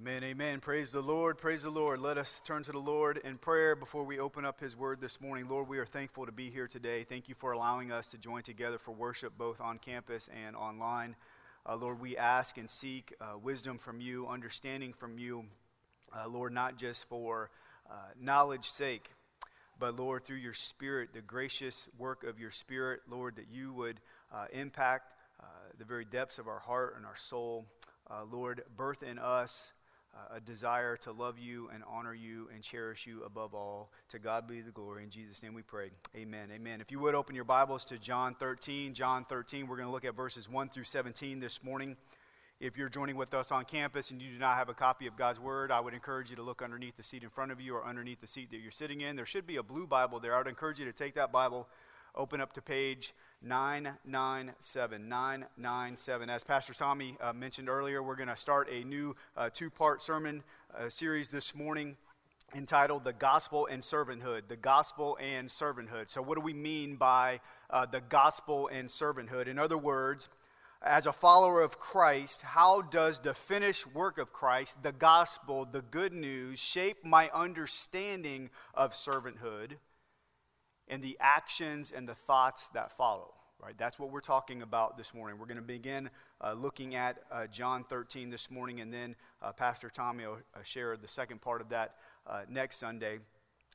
Amen, amen. Praise the Lord, praise the Lord. Let us turn to the Lord in prayer before we open up His Word this morning. Lord, we are thankful to be here today. Thank you for allowing us to join together for worship both on campus and online. Uh, Lord, we ask and seek uh, wisdom from you, understanding from you, uh, Lord, not just for uh, knowledge's sake, but Lord, through your Spirit, the gracious work of your Spirit, Lord, that you would uh, impact uh, the very depths of our heart and our soul. Lord, birth in us a desire to love you and honor you and cherish you above all. To God be the glory. In Jesus' name we pray. Amen. Amen. If you would open your Bibles to John 13, John 13, we're going to look at verses 1 through 17 this morning. If you're joining with us on campus and you do not have a copy of God's Word, I would encourage you to look underneath the seat in front of you or underneath the seat that you're sitting in. There should be a blue Bible there. I would encourage you to take that Bible, open up to page 997. 997. As Pastor Tommy uh, mentioned earlier, we're going to start a new uh, two part sermon uh, series this morning entitled The Gospel and Servanthood. The Gospel and Servanthood. So, what do we mean by uh, the gospel and servanthood? In other words, as a follower of Christ, how does the finished work of Christ, the gospel, the good news, shape my understanding of servanthood? And the actions and the thoughts that follow. Right? That's what we're talking about this morning. We're going to begin uh, looking at uh, John 13 this morning, and then uh, Pastor Tommy will uh, share the second part of that uh, next Sunday.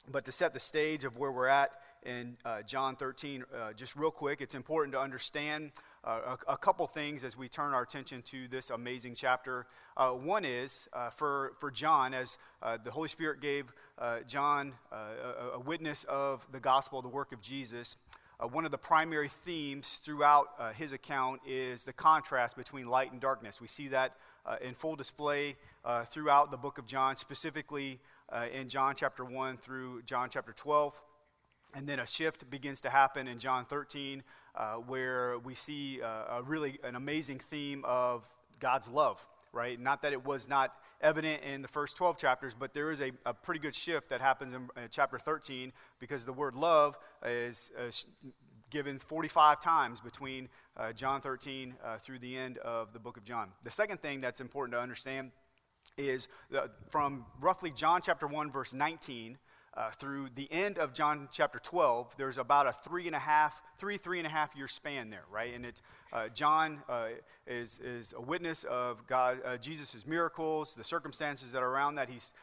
But to set the stage of where we're at in uh, John 13, just real quick, it's important to understand a, a, couple things as we turn our attention to this amazing chapter. Uh, one is uh, for, for John, as uh, the Holy Spirit gave uh, John uh, a, a, witness of the gospel, the work of Jesus. Uh, one of the primary themes throughout his account is the contrast between light and darkness. We see that in full display throughout the book of John, specifically in John chapter 1 through John chapter 12. And then a shift begins to happen in John 13, uh, where we see uh, a really an amazing theme of God's love, right? Not that it was not evident in the first 12 chapters, but there is a, a pretty good shift that happens in, chapter 13 because the word love is, is given 45 times between uh, John 13 uh, through the end of the book of John. The second thing that's important to understand is from roughly John chapter 1, verse 19 uh, through the end of John chapter 12, there's about a three and a half, three, three and a half year span there, right? And it's, uh, John uh, is, is a witness of God, uh, Jesus' miracles, the circumstances that are around that. He's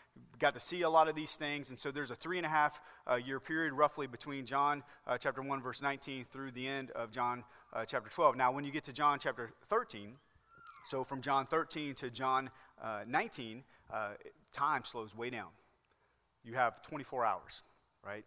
got to see a lot of these things. And so there's a three and a half uh, year period roughly between John uh, chapter 1, verse 19 through the end of John chapter 12. Now, when you get to John chapter 13, so from John 13 to John 19, time slows way down you have 24 hours, right?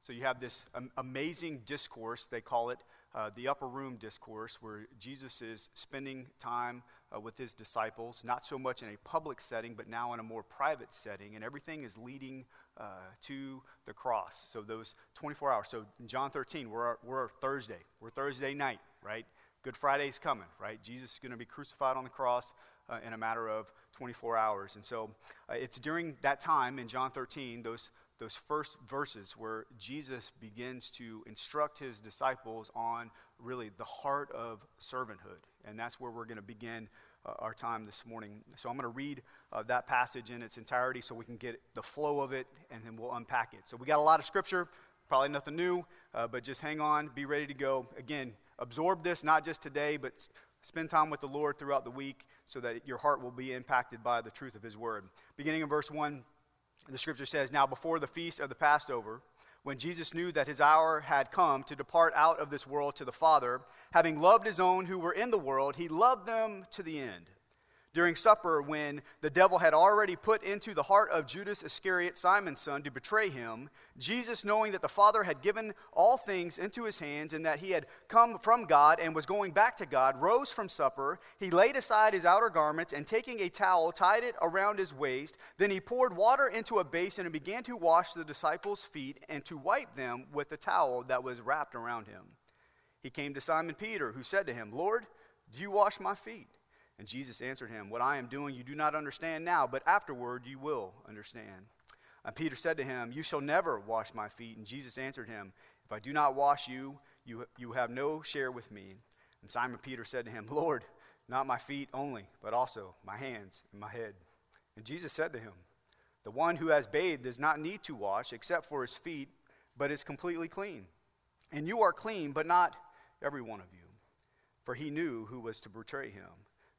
So you have this amazing discourse, they call it uh, the upper room discourse, where Jesus is spending time uh, with his disciples, not so much in a public setting, but now in a more private setting, and everything is leading uh, to the cross. So those 24 hours. So in John 13, we're, we're Thursday. We're Thursday night, right? Good Friday's coming, right? Jesus is going to be crucified on the cross uh, in a matter of 24 hours. And so uh, it's during that time in John 13, those, those first verses, where Jesus begins to instruct his disciples on really the heart of servanthood. And that's where we're going to begin uh, our time this morning. So I'm going to read uh, that passage in its entirety so we can get the flow of it and then we'll unpack it. So we got a lot of scripture, probably nothing new, uh, but just hang on, be ready to go. Again, absorb this not just today, but spend time with the Lord throughout the week so that your heart will be impacted by the truth of His Word. Beginning in verse 1, the scripture says, Now before the feast of the Passover, when Jesus knew that his hour had come to depart out of this world to the Father, having loved his own who were in the world, he loved them to the end. During supper, when the devil had already put into the heart of Judas Iscariot, Simon's son, to betray him, Jesus, knowing that the Father had given all things into his hands and that he had come from God and was going back to God, rose from supper. He laid aside his outer garments and taking a towel, tied it around his waist. Then he poured water into a basin and began to wash the disciples' feet and to wipe them with the towel that was wrapped around him. He came to Simon Peter, who said to him, Lord, do you wash my feet? And Jesus answered him, What I am doing you do not understand now, but afterward you will understand. And Peter said to him, You shall never wash my feet. And Jesus answered him, If I do not wash you, you, you have no share with me. And Simon Peter said to him, Lord, not my feet only, but also my hands and my head. And Jesus said to him, The one who has bathed does not need to wash except for his feet, but is completely clean. And you are clean, but not every one of you. For he knew who was to betray him.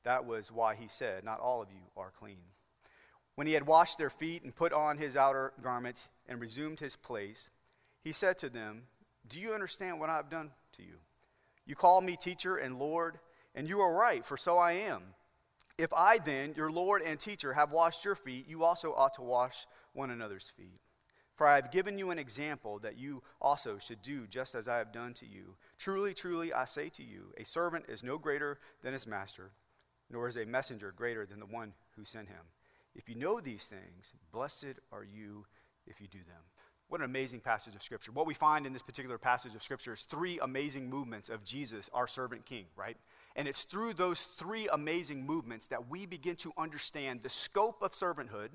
That was why he said, Not all of you are clean. When he had washed their feet and put on his outer garments and resumed his place, he said to them, Do you understand what I have done to you? You call me teacher and Lord, and you are right, for so I am. If I then, your Lord and teacher, have washed your feet, you also ought to wash one another's feet. For I have given you an example that you also should do just as I have done to you. Truly, truly, I say to you, a servant is no greater than his master, nor is a messenger greater than the one who sent him. If you know these things, blessed are you if you do them. What an amazing passage of Scripture. What we find in this particular passage of Scripture is three amazing movements of Jesus, our servant king, right? And it's through those three amazing movements that we begin to understand the scope of servanthood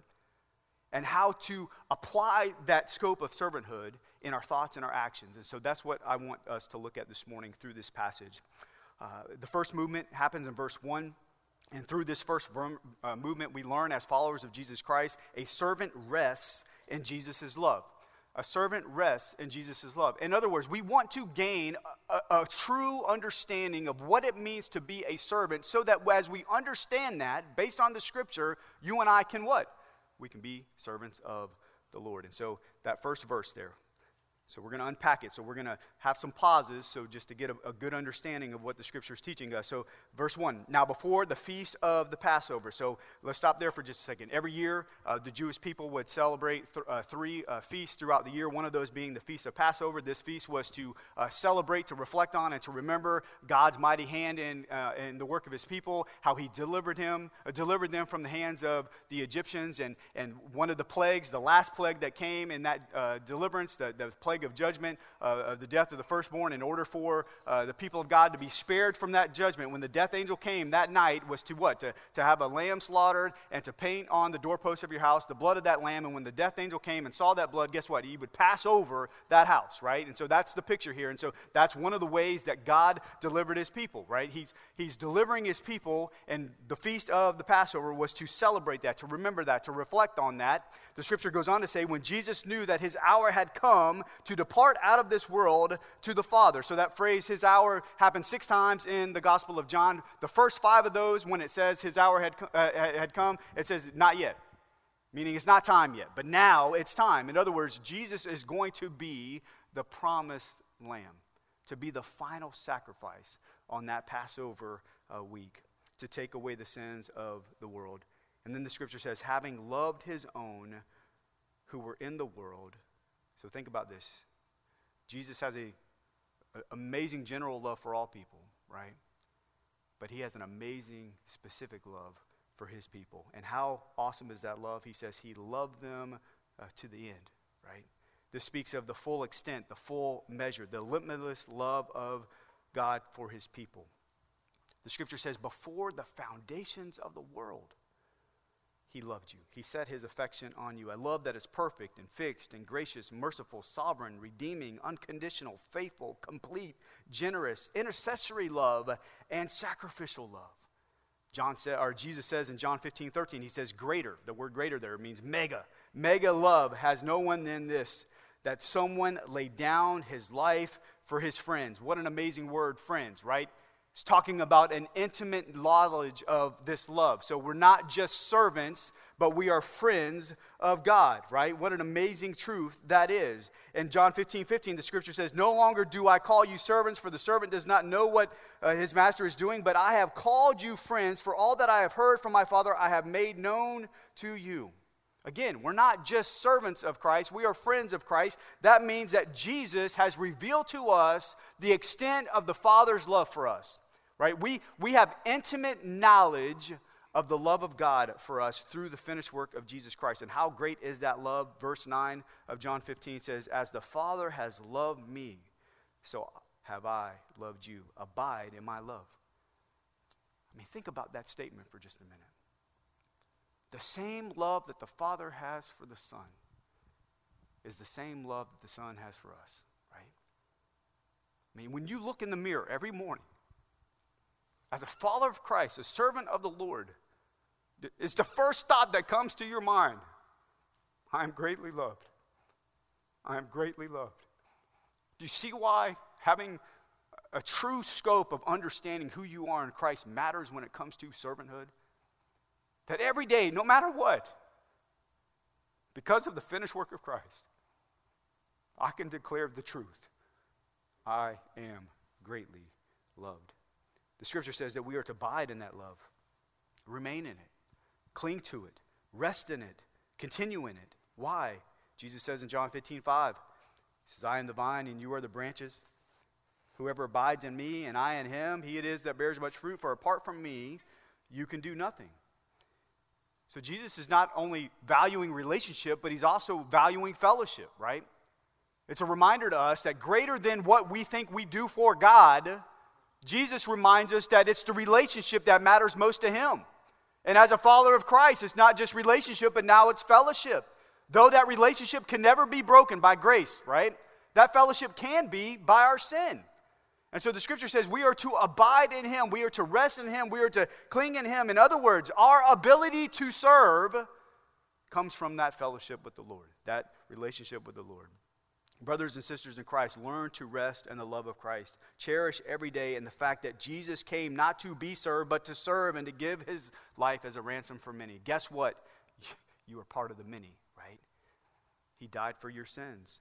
and how to apply that scope of servanthood in our thoughts and our actions. And so that's what I want us to look at this morning through this passage. Uh, the first movement happens in verse 1. And through this first uh, movement, we learn as followers of Jesus Christ, a servant rests in Jesus' love. A servant rests in Jesus' love. In other words, we want to gain a, a, true understanding of what it means to be a servant so that as we understand that, based on the scripture, you and I can what? We can be servants of the Lord. And so that first verse there, so we're going to unpack it. So we're going to have some pauses, so just to get a, a, good understanding of what the scripture is teaching us. So verse one. Now before the feast of the Passover. So let's stop there for just a second. Every year, uh, the Jewish people would celebrate th- uh, three uh, feasts throughout the year. One of those being the feast of Passover. This feast was to uh, celebrate, to reflect on, and to remember God's mighty hand in uh, in the work of His people. How He delivered him, uh, delivered them from the hands of the Egyptians, and and one of the plagues, the last plague that came in that deliverance, the, the plague plague of judgment uh, of the death of the firstborn in order for uh, the people of God to be spared from that judgment. When the death angel came that night was to what? To, to have a lamb slaughtered and to paint on the doorpost of your house the blood of that lamb. And when the death angel came and saw that blood, guess what? He would pass over that house, right? And so that's the picture here. And so that's one of the ways that God delivered his people, right? He's, he's delivering his people, and the feast of the Passover was to celebrate that, to remember that, to reflect on that. The scripture goes on to say, when Jesus knew that his hour had come to depart out of this world to the Father. So that phrase, his hour, happens six times in the Gospel of John. The first five of those, when it says his hour had, uh, had come, it says, not yet. Meaning it's not time yet, but now it's time. In other words, Jesus is going to be the promised lamb, to be the final sacrifice on that Passover uh, week to take away the sins of the world. And then the scripture says, having loved his own who were in the world. So think about this. Jesus has a, a amazing general love for all people, right? But he has an amazing specific love for his people. And how awesome is that love? He says he loved them uh, to the end, right? This speaks of the full extent, the full measure, the limitless love of God for his people. The scripture says, before the foundations of the world, he loved you. He set his affection on you. A love that is perfect and fixed and gracious, merciful, sovereign, redeeming, unconditional, faithful, complete, generous, intercessory love, and sacrificial love. John said, or Jesus says in John 15, 13, he says, greater. The word greater there means mega. Mega love has no one than this, that someone laid down his life for his friends. What an amazing word, friends, right? It's talking about an intimate knowledge of this love. So we're not just servants, but we are friends of God, right? What an amazing truth that is. In John 15 15, the scripture says, No longer do I call you servants, for the servant does not know what uh, his master is doing, but I have called you friends, for all that I have heard from my Father I have made known to you. Again, we're not just servants of Christ, we are friends of Christ. That means that Jesus has revealed to us the extent of the Father's love for us, right? We, we have intimate knowledge of the love of God for us through the finished work of Jesus Christ. And how great is that love? Verse 9 of John 15 says, As the Father has loved me, so have I loved you. Abide in my love. I mean, think about that statement for just a minute. The same love that the Father has for the Son is the same love that the Son has for us, right? I mean, when you look in the mirror every morning, as a follower of Christ, a servant of the Lord, It's the first thought that comes to your mind. I am greatly loved. I am greatly loved. Do you see why having a true scope of understanding who you are in Christ matters when it comes to servanthood? That every day, no matter what, because of the finished work of Christ, I can declare the truth. I am greatly loved. The scripture says that we are to abide in that love, remain in it, cling to it, rest in it, continue in it. Why? Jesus says in John 15, 5, He says, I am the vine and you are the branches. Whoever abides in me and I in him, he it is that bears much fruit, for apart from me, you can do nothing. So Jesus is not only valuing relationship, but he's also valuing fellowship, right? It's a reminder to us that greater than what we think we do for God, Jesus reminds us that it's the relationship that matters most to him. And as a follower of Christ, it's not just relationship, but now it's fellowship. Though that relationship can never be broken by grace, right? That fellowship can be by our sin. And so the scripture says we are to abide in him, we are to rest in him, we are to cling in him. In other words, our ability to serve comes from that fellowship with the Lord, that relationship with the Lord. Brothers and sisters in Christ, learn to rest in the love of Christ. Cherish every day in the fact that Jesus came not to be served, but to serve and to give his life as a ransom for many. Guess what? You are part of the many, right? He died for your sins.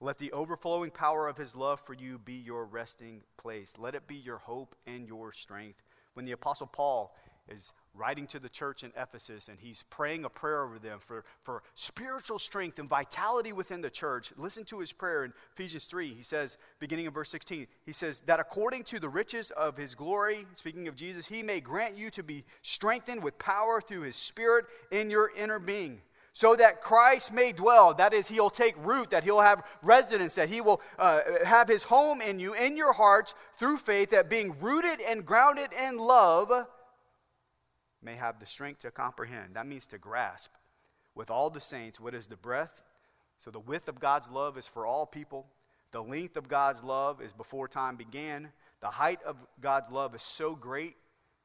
Let the overflowing power of his love for you be your resting place. Let it be your hope and your strength. When the Apostle Paul is writing to the church in Ephesus and he's praying a prayer over them for, for spiritual strength and vitality within the church. Listen to his prayer in Ephesians 3. He says, beginning in verse 16, he says, That according to the riches of his glory, speaking of Jesus, he may grant you to be strengthened with power through his spirit in your inner being. So that Christ may dwell, that is, he'll take root, that he'll have residence, that he will uh, have his home in you, in your hearts, through faith, that being rooted and grounded in love, may have the strength to comprehend. That means to grasp with all the saints what is the breadth. So the width of God's love is for all people. The length of God's love is before time began. The height of God's love is so great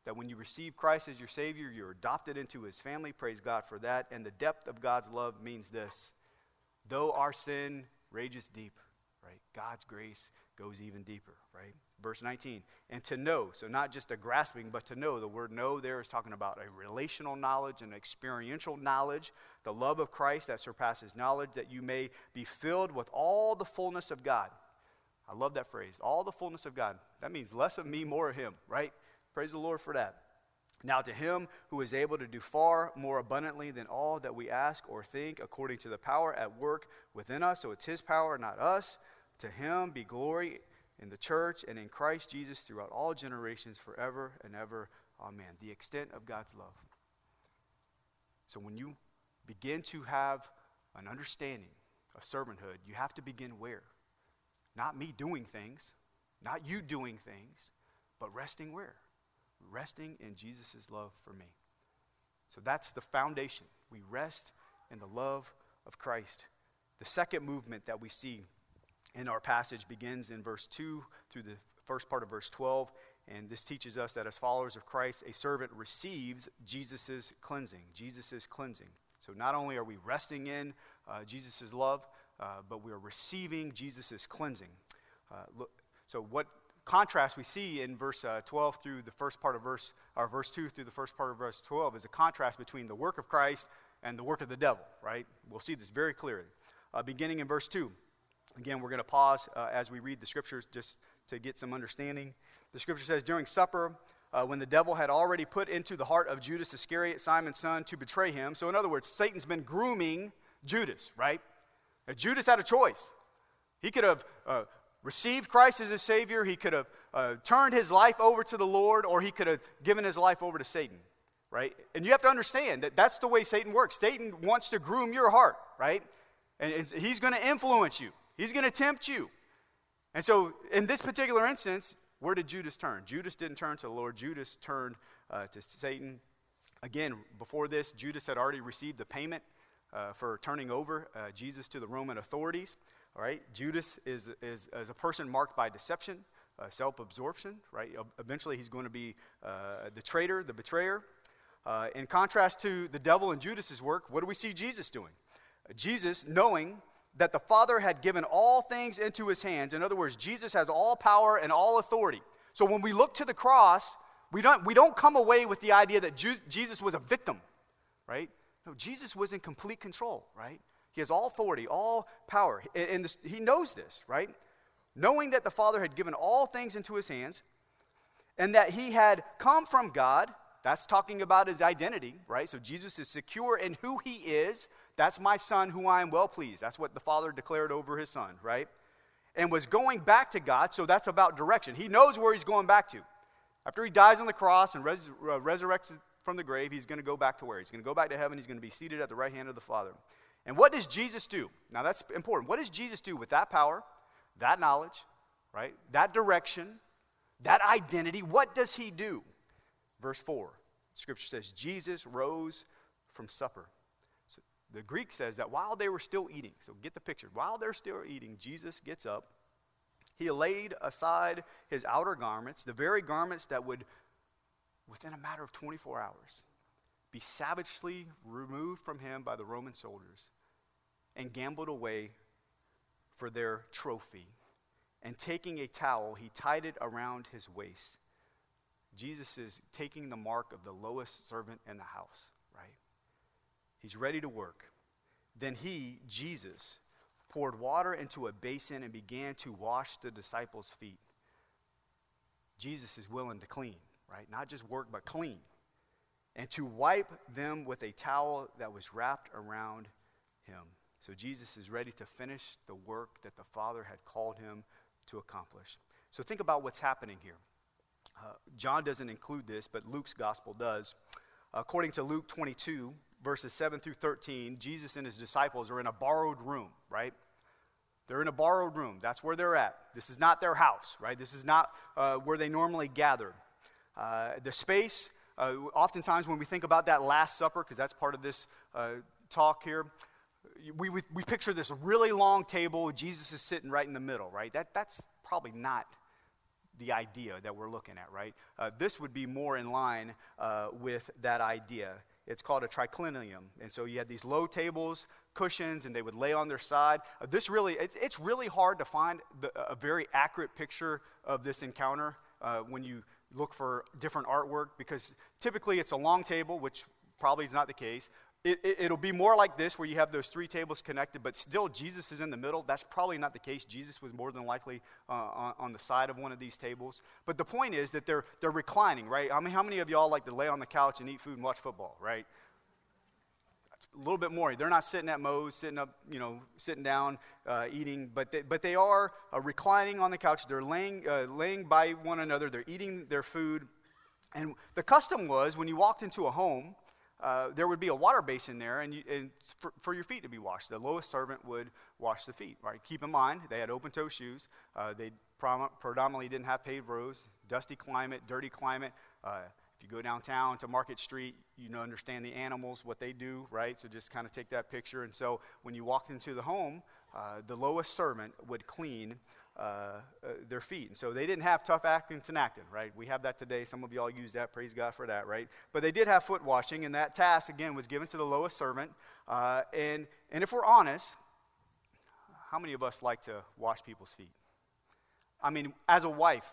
that when you receive Christ as your Savior, you're adopted into His family. Praise God for that. And the depth of God's love means this though our sin rages deep, right? God's grace goes even deeper, right? Verse 19, and to know, so not just a grasping, but to know. The word know there is talking about a relational knowledge and experiential knowledge, the love of Christ that surpasses knowledge, that you may be filled with all the fullness of God. I love that phrase, all the fullness of God. That means less of me, more of Him, right? Praise the Lord for that. Now, to him who is able to do far more abundantly than all that we ask or think, according to the power at work within us, so it's his power, not us, to him be glory in the church and in Christ Jesus throughout all generations, forever and ever. Amen. The extent of God's love. So when you begin to have an understanding of servanthood, you have to begin where? Not me doing things, not you doing things, but resting where? Resting in Jesus' love for me. So that's the foundation. We rest in the love of Christ. The second movement that we see in our passage begins in verse 2 through the first part of verse 12. And this teaches us that as followers of Christ, a servant receives Jesus' cleansing. Jesus' cleansing. So not only are we resting in uh, Jesus' love, uh, but we are receiving Jesus' cleansing. Uh, look, so what contrast we see in verse uh, 12 through the first part of verse, or verse 2 through the first part of verse 12 is a contrast between the work of Christ and the work of the devil, right? We'll see this very clearly. Uh, beginning in verse 2. Again, we're going to pause uh, as we read the scriptures just to get some understanding. The scripture says, During supper, uh, when the devil had already put into the heart of Judas Iscariot, Simon's son, to betray him. So, in other words, Satan's been grooming Judas, right? Now, Judas had a choice. He could have uh, received Christ as his Savior, he could have uh, turned his life over to the Lord, or he could have given his life over to Satan, right? And you have to understand that that's the way Satan works. Satan wants to groom your heart, right? And he's going to influence you. He's going to tempt you. And so, in this particular instance, where did Judas turn? Judas didn't turn to the Lord, Judas turned uh, to Satan. Again, before this, Judas had already received the payment uh, for turning over uh, Jesus to the Roman authorities. All right, Judas is, is, is a person marked by deception, uh, self absorption, right? Eventually, he's going to be uh, the traitor, the betrayer. Uh, in contrast to the devil and Judas's work, what do we see Jesus doing? Jesus, knowing that the Father had given all things into his hands, in other words, Jesus has all power and all authority. So when we look to the cross, we don't, we don't come away with the idea that Jesus was a victim, right? No, Jesus was in complete control, right? He has all authority, all power. And, this, he knows this, right? Knowing that the Father had given all things into his hands and that he had come from God, that's talking about his identity, right? So Jesus is secure in who he is. That's my son who I am well pleased. That's what the Father declared over his son, right? And was going back to God, so that's about direction. He knows where he's going back to. After he dies on the cross and res- uh, resurrects from the grave, he's going to go back to where? He's going to go back to heaven. He's going to be seated at the right hand of the Father. And what does Jesus do? Now that's important. What does Jesus do with that power, that knowledge, right? That direction, that identity? What does he do? Verse 4. Scripture says Jesus rose from supper. So the Greek says that while they were still eating, so get the picture. While they're still eating, Jesus gets up. He laid aside his outer garments, the very garments that would, within a matter of 24 hours, be savagely removed from him by the Roman soldiers and gambled away for their trophy. And taking a towel, he tied it around his waist. Jesus is taking the mark of the lowest servant in the house, right? He's ready to work. Then he, Jesus, poured water into a basin and began to wash the disciples' feet. Jesus is willing to clean, right? Not just work, but clean. And to wipe them with a towel that was wrapped around him. So Jesus is ready to finish the work that the Father had called him to accomplish. So think about what's happening here. Uh, John doesn't include this, but Luke's gospel does. According to Luke 22, verses 7 through 13, Jesus and his disciples are in a borrowed room, right? They're in a borrowed room. That's where they're at. This is not their house, right? This is not uh, where they normally gather. Uh, the space, uh, oftentimes when we think about that Last Supper, because that's part of this uh, talk here, we, we, we picture this really long table, Jesus is sitting right in the middle, right? That, that's probably not the idea that we're looking at, right? Uh, this would be more in line uh, with that idea. It's called a triclinium. And so you had these low tables, cushions, and they would lay on their side. This really, it's, it's really hard to find the, a very accurate picture of this encounter uh, when you look for different artwork because typically it's a long table, which probably is not the case it, it, will be more like this where you have those three tables connected, but still Jesus is in the middle. That's probably not the case. Jesus was more than likely uh, on, on, the side of one of these tables. But the point is that they're, they're reclining, right? I mean, how many of y'all like to lay on the couch and eat food and watch football, right? A little bit more. They're not sitting at Moe's, sitting up, you know, sitting down, uh, eating, but they, but they are uh, reclining on the couch. They're laying, uh, laying by one another. They're eating their food. And the custom was when you walked into a home, uh, there would be a water basin there and, you, and for, for, your feet to be washed. The lowest servant would wash the feet, right? Keep in mind, they had open toe shoes. Uh, they prom- predominantly didn't have paved roads, dusty climate, dirty climate. You go downtown to Market Street, you know, understand the animals, what they do, right? So just kind of take that picture. And so when you walked into the home, uh, the lowest servant would clean uh, uh, their feet. And so they didn't have tough acting Tinactin, right? We have that today. Some of y'all use that. Praise God for that, right? But they did have foot washing, and that task, again, was given to the lowest servant. Uh, and, and if we're honest, how many of us like to wash people's feet? I mean, as a wife,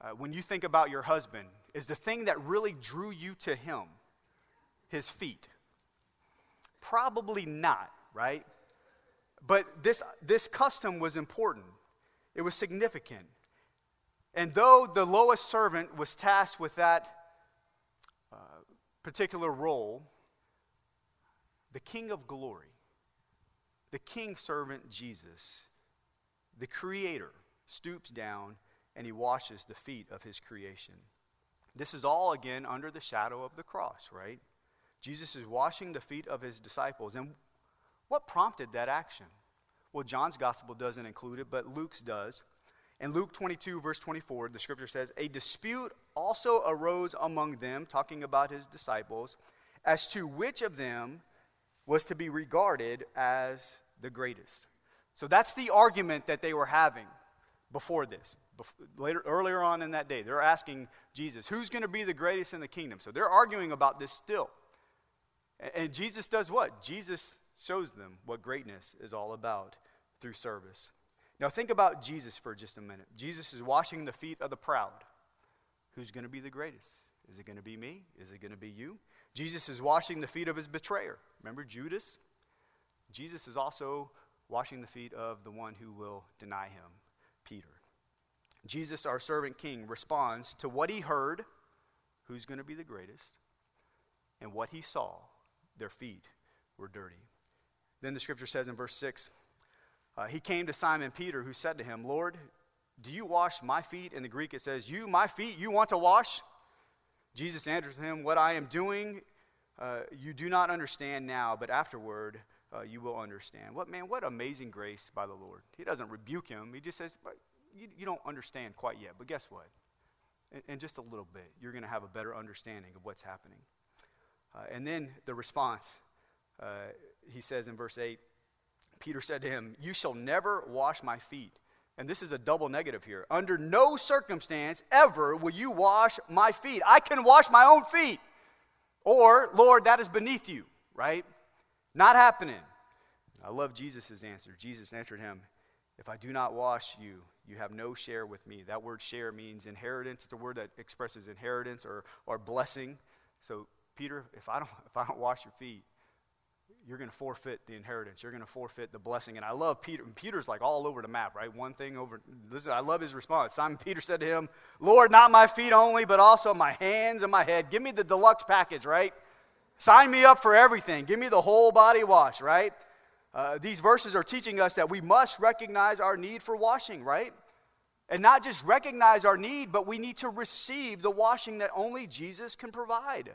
uh, when you think about your husband, is the thing that really drew you to him his feet? Probably not, right? But this, this custom was important. It was significant. And though the lowest servant was tasked with that uh, particular role, the King of glory, the King servant Jesus, the Creator, stoops down and he washes the feet of his creation. This is all again under the shadow of the cross, right? Jesus is washing the feet of his disciples. And what prompted that action? Well, John's gospel doesn't include it, but Luke's does. In Luke 22, verse 24, the scripture says, A dispute also arose among them, talking about his disciples, as to which of them was to be regarded as the greatest. So that's the argument that they were having. Before this. Before, later, earlier on in that day, they're asking Jesus, who's going to be the greatest in the kingdom? So they're arguing about this still. And Jesus does what? Jesus shows them what greatness is all about through service. Now, think about Jesus for just a minute. Jesus is washing the feet of the proud. Who's going to be the greatest? Is it going to be me? Is it going to be you? Jesus is washing the feet of his betrayer. Remember Judas? Jesus is also washing the feet of the one who will deny him. Jesus, our servant king, responds to what he heard, who's going to be the greatest, and what he saw, their feet were dirty. Then the scripture says in verse 6 uh, He came to Simon Peter, who said to him, Lord, do you wash my feet? In the Greek it says, You, my feet, you want to wash? Jesus answers him, What I am doing, uh, you do not understand now, but afterward uh, you will understand. What, man, what amazing grace by the Lord. He doesn't rebuke him, he just says, you, you don't understand quite yet, but guess what? In, in just a little bit, you're going to have a better understanding of what's happening. Uh, and then the response, uh, he says in verse 8, Peter said to him, You shall never wash my feet. And this is a double negative here. Under no circumstance ever will you wash my feet. I can wash my own feet. Or, Lord, that is beneath you, right? Not happening. I love Jesus' answer. Jesus answered him, If I do not wash you, you have no share with me. That word share means inheritance. It's a word that expresses inheritance or, or blessing. So, Peter, if I don't, if I don't wash your feet, you're going to forfeit the inheritance. You're going to forfeit the blessing. And I love Peter. Peter's like all over the map, right? One thing over. Listen, I love his response. Simon Peter said to him, Lord, not my feet only, but also my hands and my head. Give me the deluxe package, right? Sign me up for everything. Give me the whole body wash, right? Uh, these verses are teaching us that we must recognize our need for washing, right? And not just recognize our need, but we need to receive the washing that only Jesus can provide.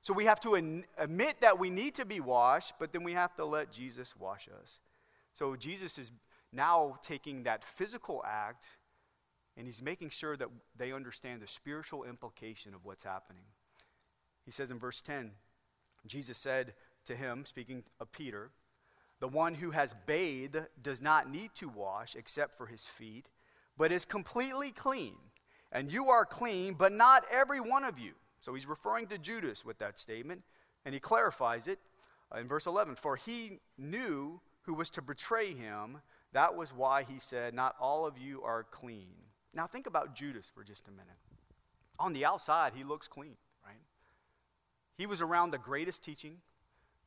So we have to admit that we need to be washed, but then we have to let Jesus wash us. So Jesus is now taking that physical act and he's making sure that they understand the spiritual implication of what's happening. He says in verse 10, Jesus said to him, speaking of Peter, the one who has bathed does not need to wash except for his feet, but is completely clean. And you are clean, but not every one of you. So he's referring to Judas with that statement, and he clarifies it in verse 11. For he knew who was to betray him. That was why he said, Not all of you are clean. Now think about Judas for just a minute. On the outside, he looks clean, right? He was around the greatest teaching,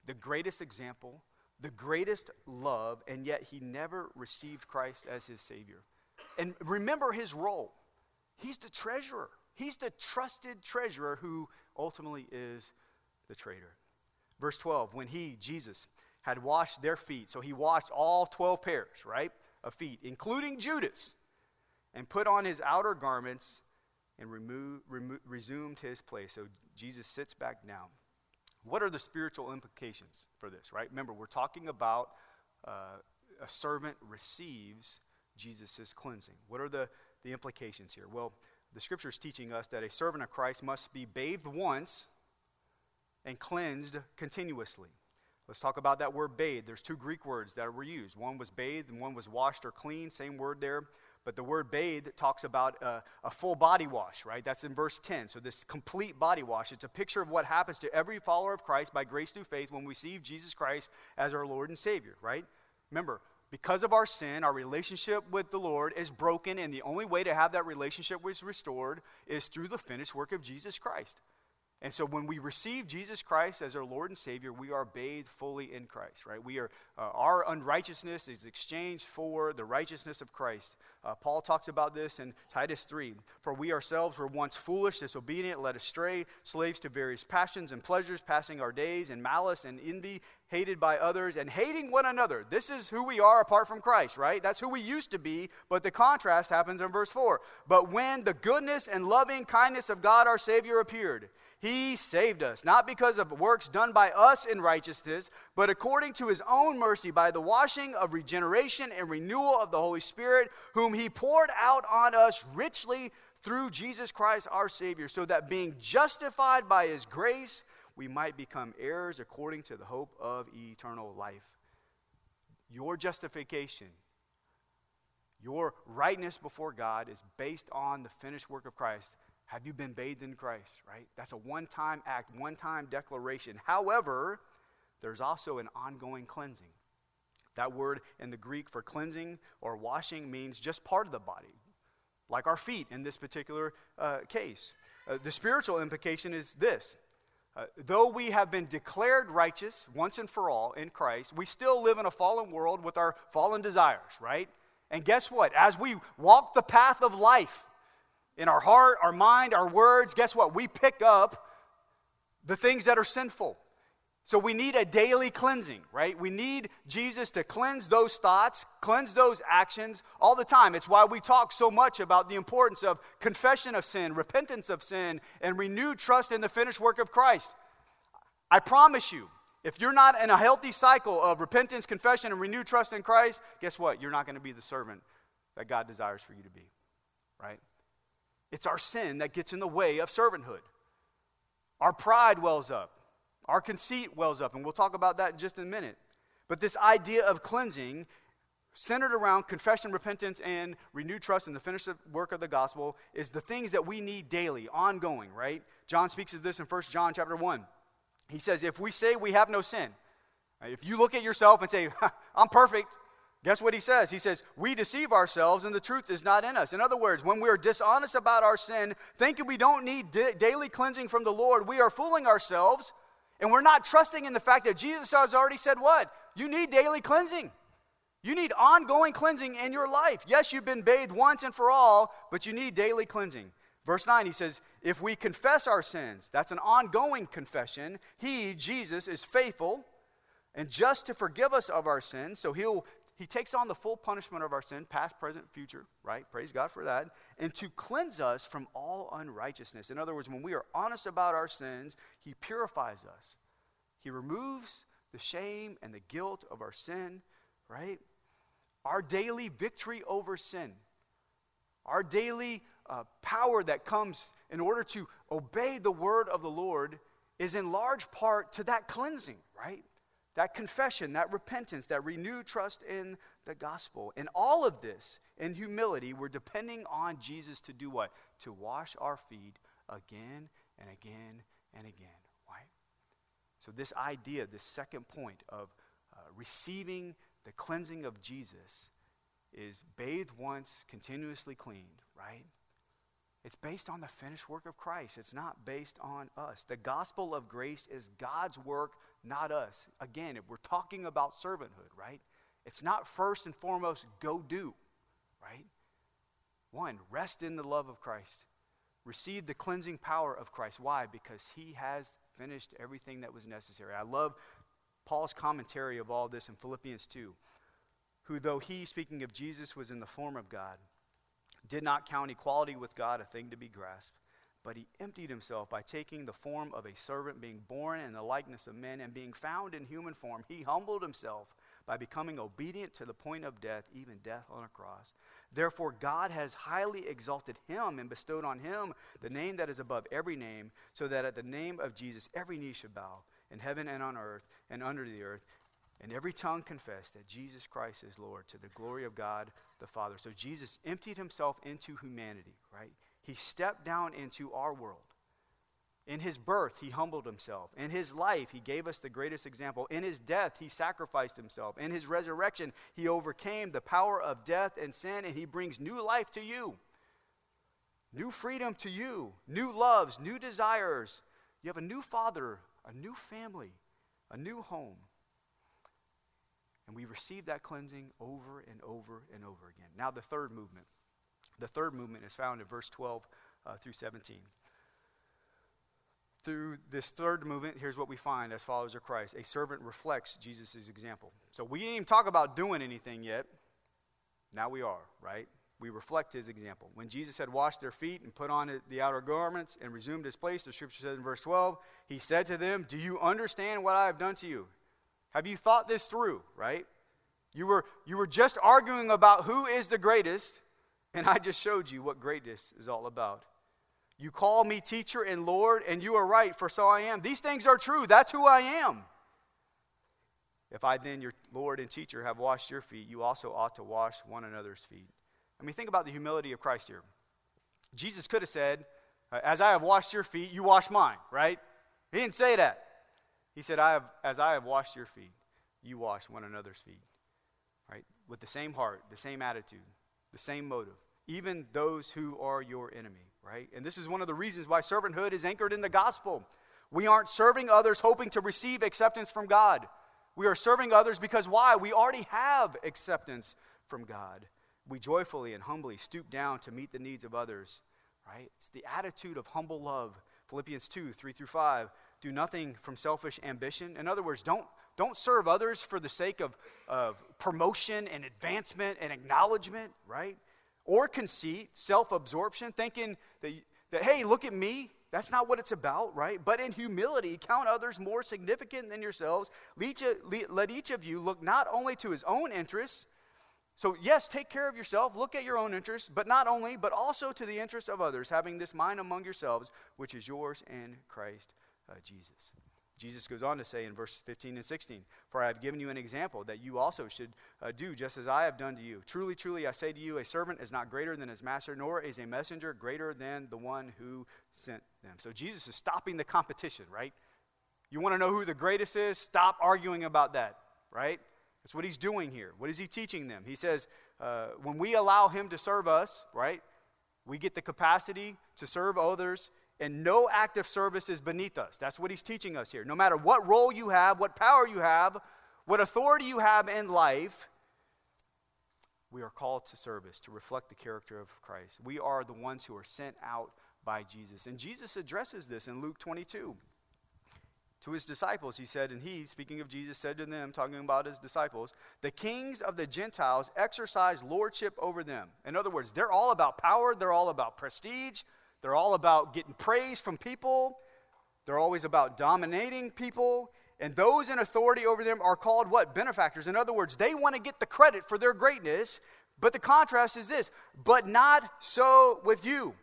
the greatest example, the greatest love, and yet he never received Christ as his Savior. And remember his role. He's the treasurer. He's the trusted treasurer who ultimately is the traitor. Verse 12, when he, Jesus, had washed their feet, so he washed all 12 pairs, right, of feet, including Judas, and put on his outer garments and remo- remo- resumed his place. So Jesus sits back down. What are the spiritual implications for this, right? Remember, we're talking about uh, a servant receives Jesus' cleansing. What are the, the implications here? Well, the scripture is teaching us that a servant of Christ must be bathed once and cleansed continuously. Let's talk about that word bathed. There's two Greek words that were used. One was bathed and one was washed or clean, same word there. But the word bathe talks about a, a, full body wash, right? That's in verse 10. So, this complete body wash, it's a picture of what happens to every follower of Christ by grace through faith when we receive Jesus Christ as our Lord and Savior, right? Remember, because of our sin, our relationship with the Lord is broken, and the only way to have that relationship was restored is through the finished work of Jesus Christ. And so when we receive Jesus Christ as our Lord and Savior, we are bathed fully in Christ, right? We are, uh, our unrighteousness is exchanged for the righteousness of Christ. Uh, Paul talks about this in Titus 3. For we ourselves were once foolish, disobedient, led astray, slaves to various passions and pleasures, passing our days in malice and envy, hated by others, and hating one another. This is who we are apart from Christ, right? That's who we used to be, but the contrast happens in verse 4. But when the goodness and loving kindness of God our Savior appeared, he saved us, not because of works done by us in righteousness, but according to his own mercy by the washing of regeneration and renewal of the Holy Spirit, whom he poured out on us richly through Jesus Christ our Savior, so that being justified by his grace, we might become heirs according to the hope of eternal life. Your justification, Your rightness before God is based on the finished work of Christ. Have you been bathed in Christ, right? That's a one time act, one time declaration. However, there's also an ongoing cleansing. That word in the Greek for cleansing or washing means just part of the body, like our feet in this particular uh, case. Uh, the spiritual implication is this uh, though we have been declared righteous once and for all in Christ, we still live in a fallen world with our fallen desires, right? And guess what? As we walk the path of life in our heart, our mind, our words, guess what? We pick up the things that are sinful. So we need a daily cleansing, right? We need Jesus to cleanse those thoughts, cleanse those actions all the time. It's why we talk so much about the importance of confession of sin, repentance of sin, and renewed trust in the finished work of Christ. I promise you, if you're not in a healthy cycle of repentance, confession, and renewed trust in Christ, guess what? You're not going to be the servant that God desires for you to be, right? It's our sin that gets in the way of servanthood. Our pride wells up. Our conceit wells up, and we'll talk about that in just a minute. But this idea of cleansing, centered around confession, repentance, and renewed trust in the finished work of the gospel, is the things that we need daily, ongoing, right? John speaks of this in 1 John chapter 1. He says, If we say we have no sin, if you look at yourself and say, I'm perfect, Guess what he says? He says, We deceive ourselves and the truth is not in us. In other words, when we are dishonest about our sin, thinking we don't need daily cleansing from the Lord, we are fooling ourselves and we're not trusting in the fact that Jesus has already said what? You need daily cleansing. You need ongoing cleansing in your life. Yes, you've been bathed once and for all, but you need daily cleansing. Verse 9, he says, If we confess our sins, that's an ongoing confession. He, Jesus, is faithful and just to forgive us of our sins. So he'll he takes on the full punishment of our sin, past, present, future, right? Praise God for that. And to cleanse us from all unrighteousness. In other words, when we are honest about our sins, He purifies us. He removes the shame and the guilt of our sin, right? Our daily victory over sin, our daily uh, power that comes in order to obey the word of the Lord is in large part to that cleansing, right? That confession, that repentance, that renewed trust in the gospel. And all of this in humility, we're depending on Jesus to do what? To wash our feet again and again and again. right? So, this idea, this second point of uh, receiving the cleansing of Jesus is bathed once, continuously cleaned, right? It's based on the finished work of Christ. It's not based on us. The gospel of grace is God's work not us. Again, if we're talking about servanthood, right? It's not first and foremost go do, right? One, rest in the love of Christ. Receive the cleansing power of Christ. Why? Because he has finished everything that was necessary. I love Paul's commentary of all this in Philippians 2. Who, though he, speaking of Jesus, was in the form of God, did not count equality with God a thing to be grasped but he emptied himself by taking the form of a servant, being born in the likeness of men, and being found in human form. He humbled himself by becoming obedient to the point of death, even death on a cross. Therefore, God has highly exalted him and bestowed on him the name that is above every name, so that at the name of Jesus every knee should bow, in heaven and on earth and under the earth, and every tongue confess that Jesus Christ is Lord to the glory of God the Father. So Jesus emptied himself into humanity, right? He stepped down into our world. In his birth, he humbled himself. In his life, he gave us the greatest example. In his death, he sacrificed himself. In his resurrection, he overcame the power of death and sin, and he brings new life to you, new freedom to you, new loves, new desires. You have a new father, a new family, a new home. And we receive that cleansing over and over and over again. Now, the third movement. The third movement is found in verse 12 uh, through 17. Through this third movement, here's what we find as followers of Christ a servant reflects Jesus' example. So we didn't even talk about doing anything yet. Now we are, right? We reflect his example. When Jesus had washed their feet and put on the outer garments and resumed his place, the scripture says in verse 12, he said to them, Do you understand what I have done to you? Have you thought this through, right? You were, you were just arguing about who is the greatest, and I just showed you what greatness is all about. You call me teacher and Lord, and you are right, for so I am. These things are true. That's who I am. If I then, your Lord and teacher, have washed your feet, you also ought to wash one another's feet. I mean, think about the humility of Christ here. Jesus could have said, uh, As I have washed your feet, you wash mine, right? He didn't say that. He said, I have, As I have washed your feet, you wash one another's feet, right? With the same heart, the same attitude, the same motive, even those who are your enemy, right? And this is one of the reasons why servanthood is anchored in the gospel. We aren't serving others hoping to receive acceptance from God. We are serving others because why? We already have acceptance from God. We joyfully and humbly stoop down to meet the needs of others, right? It's the attitude of humble love. Philippians 2 3 through 5. Do nothing from selfish ambition. In other words, don't, don't serve others for the sake of, of promotion and advancement and acknowledgement, right? Or conceit, self absorption, thinking that, that, hey, look at me. That's not what it's about, right? But in humility, count others more significant than yourselves. Let each of you look not only to his own interests, so, yes, take care of yourself, look at your own interests, but not only, but also to the interests of others, having this mind among yourselves, which is yours in Christ uh, Jesus. Jesus goes on to say in verse 15 and 16, For I have given you an example that you also should uh, do just as I have done to you. Truly, truly, I say to you, a servant is not greater than his master, nor is a messenger greater than the one who sent them. So Jesus is stopping the competition, right? You want to know who the greatest is? Stop arguing about that, right? That's what he's doing here. What is he teaching them? He says, uh, when we allow him to serve us, right, we get the capacity to serve others, and no act of service is beneath us. That's what he's teaching us here. No matter what role you have, what power you have, what authority you have in life, we are called to service, to reflect the character of Christ. We are the ones who are sent out by Jesus. And Jesus addresses this in Luke 22 to his disciples, he said, and he, speaking of Jesus, said to them, talking about his disciples, the kings of the Gentiles exercise lordship over them. In other words, they're all about power, they're all about prestige, they're all about getting praise from people, they're always about dominating people. And those in authority over them are called what? Benefactors. In other words, they want to get the credit for their greatness, but the contrast is this but not so with you.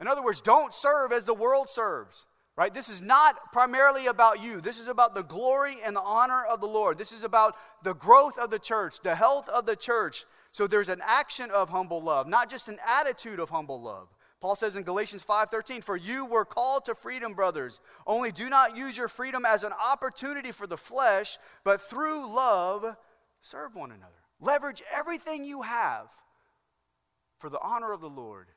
In other words, don't serve as the world serves. Right? This is not primarily about you. This is about the glory and the honor of the Lord. This is about the growth of the church, the health of the church. So there's an action of humble love, not just an attitude of humble love. Paul says in Galatians 5:13, "For you were called to freedom, brothers. Only do not use your freedom as an opportunity for the flesh, but through love serve one another. Leverage everything you have for the honor of the Lord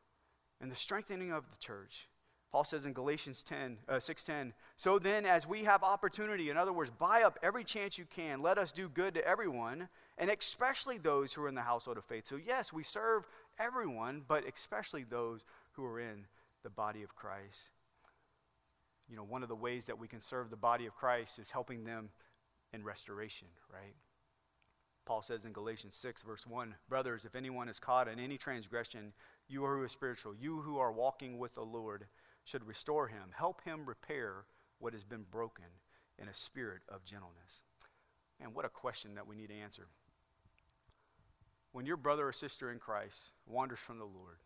and the strengthening of the church." Paul says in Galatians 10, uh, 6.10, So then, as we have opportunity, in other words, buy up every chance you can, let us do good to everyone, and especially those who are in the household of faith. So yes, we serve everyone, but especially those who are in the body of Christ. You know, one of the ways that we can serve the body of Christ is helping them in restoration, right? Paul says in Galatians 6, verse 1 Brothers, if anyone is caught in any transgression, you who are spiritual, you who are walking with the Lord, should restore him, help him repair what has been broken in a spirit of gentleness. And what a question that we need to answer. When your brother or sister in Christ wanders from the Lord,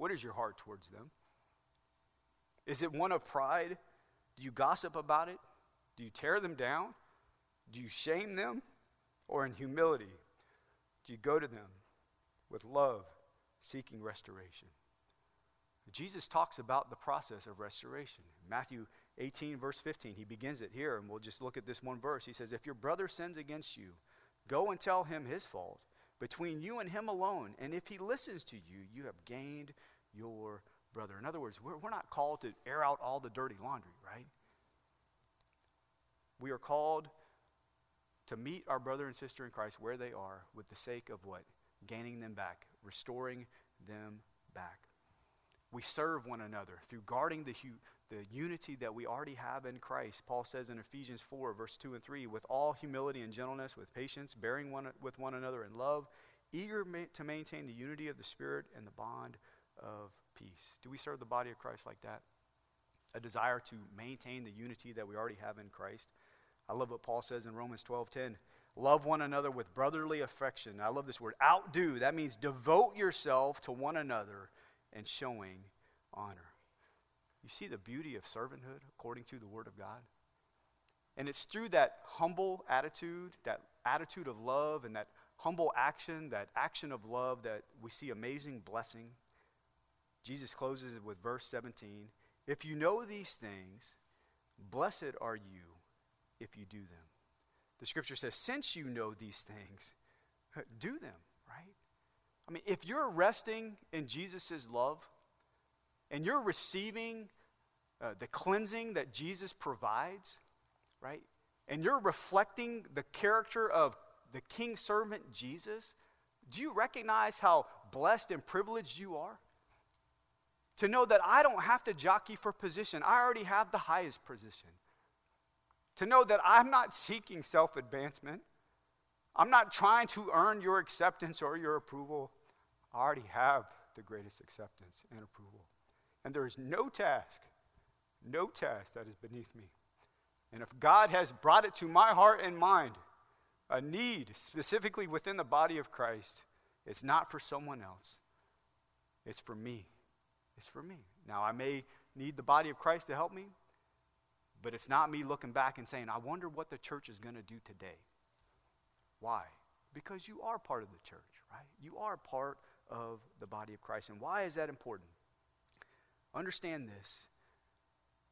what is your heart towards them? Is it one of pride? Do you gossip about it? Do you tear them down? Do you shame them? Or in humility, do you go to them with love, seeking restoration? Jesus talks about the process of restoration. Matthew 18, verse 15, he begins it here, and we'll just look at this one verse. He says, If your brother sins against you, go and tell him his fault between you and him alone. And if he listens to you, you have gained your brother. In other words, we're, we're not called to air out all the dirty laundry, right? We are called to meet our brother and sister in Christ where they are with the sake of what? Gaining them back, restoring them back. We serve one another through guarding the, the unity that we already have in Christ. Paul says in Ephesians 4, verse 2 and 3, with all humility and gentleness, with patience, bearing one with one another in love, eager ma- to maintain the unity of the Spirit and the bond of peace. Do we serve the body of Christ like that? A desire to maintain the unity that we already have in Christ. I love what Paul says in Romans 12:10. Love one another with brotherly affection. I love this word. Outdo. That means devote yourself to one another and showing honor. You see the beauty of servanthood according to the Word of God? And it's through that humble attitude, that attitude of love, and that humble action, that action of love, that we see amazing blessing. Jesus closes it with verse 17 If you know these things, blessed are you if you do them. The scripture says, Since you know these things, do them, right? I mean, if you're resting in Jesus' love and you're receiving uh, the cleansing that Jesus provides, right? And you're reflecting the character of the king servant Jesus, do you recognize how blessed and privileged you are? To know that I don't have to jockey for position, I already have the highest position. To know that I'm not seeking self advancement, I'm not trying to earn your acceptance or your approval. I already have the greatest acceptance and approval. And there is no task, no task that is beneath me. And if God has brought it to my heart and mind, a need specifically within the body of Christ, it's not for someone else, it's for me. For me. Now, I may need the body of Christ to help me, but it's not me looking back and saying, I wonder what the church is going to do today. Why? Because you are part of the church, right? You are part of the body of Christ. And why is that important? Understand this.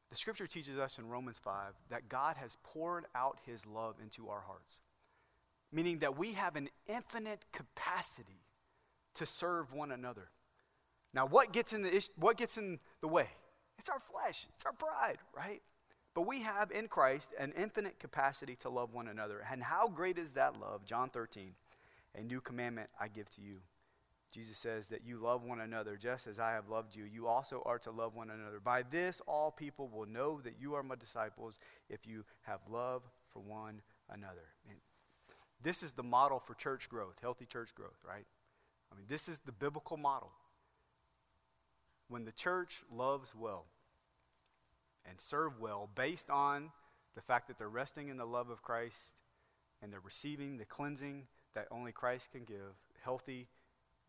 The scripture teaches us in Romans 5 that God has poured out his love into our hearts, meaning that we have an infinite capacity to serve one another. Now, what gets in the, what gets in the way? It's our flesh, it's our pride, right? But we have in Christ an infinite capacity to love one another. And how great is that love? John 13, a new commandment I give to you. Jesus says that you love one another just as I have loved you. You also are to love one another. By this, all people will know that you are my disciples if you have love for one another. And this is the model for church growth, healthy church growth, right? I mean, this is the biblical model. When the church loves well and serve well based on the fact that they're resting in the love of Christ and they're receiving the cleansing that only Christ can give, healthy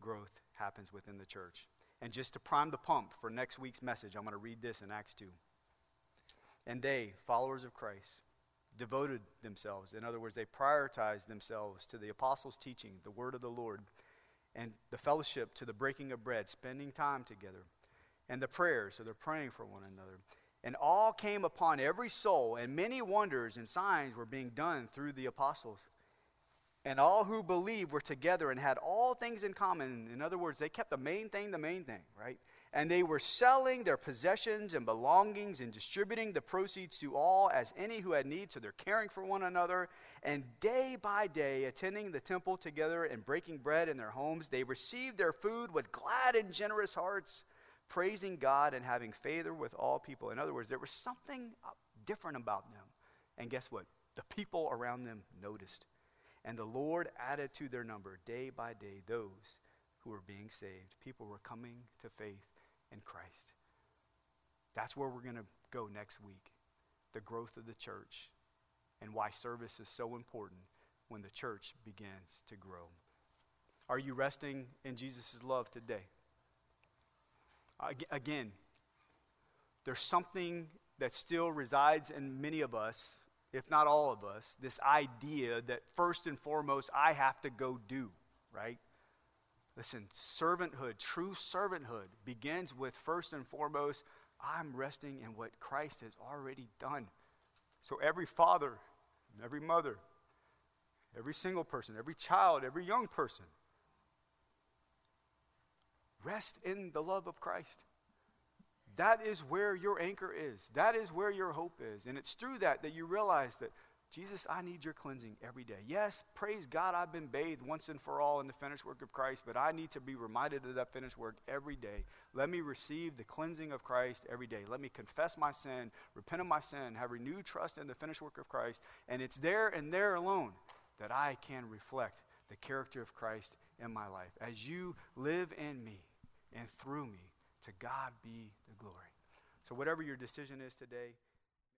growth happens within the church. And just to prime the pump for next week's message, I'm going to read this in Acts 2. And they, followers of Christ, devoted themselves. In other words, they prioritized themselves to the apostles' teaching, the word of the Lord, and the fellowship to the breaking of bread, spending time together, and the prayers, so they're praying for one another. And all came upon every soul, and many wonders and signs were being done through the apostles. And all who believed were together and had all things in common. In other words, they kept the main thing the main thing, right? And they were selling their possessions and belongings and distributing the proceeds to all as any who had need. So they're caring for one another. And day by day, attending the temple together and breaking bread in their homes, they received their food with glad and generous hearts, praising God and having favor with all people. In other words, there was something different about them. And guess what? The people around them noticed. And the Lord added to their number day by day those who were being saved. People were coming to faith in Christ. That's where we're going to go next week the growth of the church and why service is so important when the church begins to grow. Are you resting in Jesus' love today? Again, there's something that still resides in many of us if not all of us, this idea that first and foremost, I have to go do, right? Listen, servanthood, true servanthood, begins with first and foremost, I'm resting in what Christ has already done. So every father, every mother, every single person, every child, every young person, rest in the love of Christ. That is where your anchor is. That is where your hope is. And it's through that that you realize that, Jesus, I need your cleansing every day. Yes, praise God, I've been bathed once and for all in the finished work of Christ, but I need to be reminded of that finished work every day. Let me receive the cleansing of Christ every day. Let me confess my sin, repent of my sin, have renewed trust in the finished work of Christ. And it's there and there alone that I can reflect the character of Christ in my life. As you live in me and through me, to God be the glory. So, whatever your decision is today,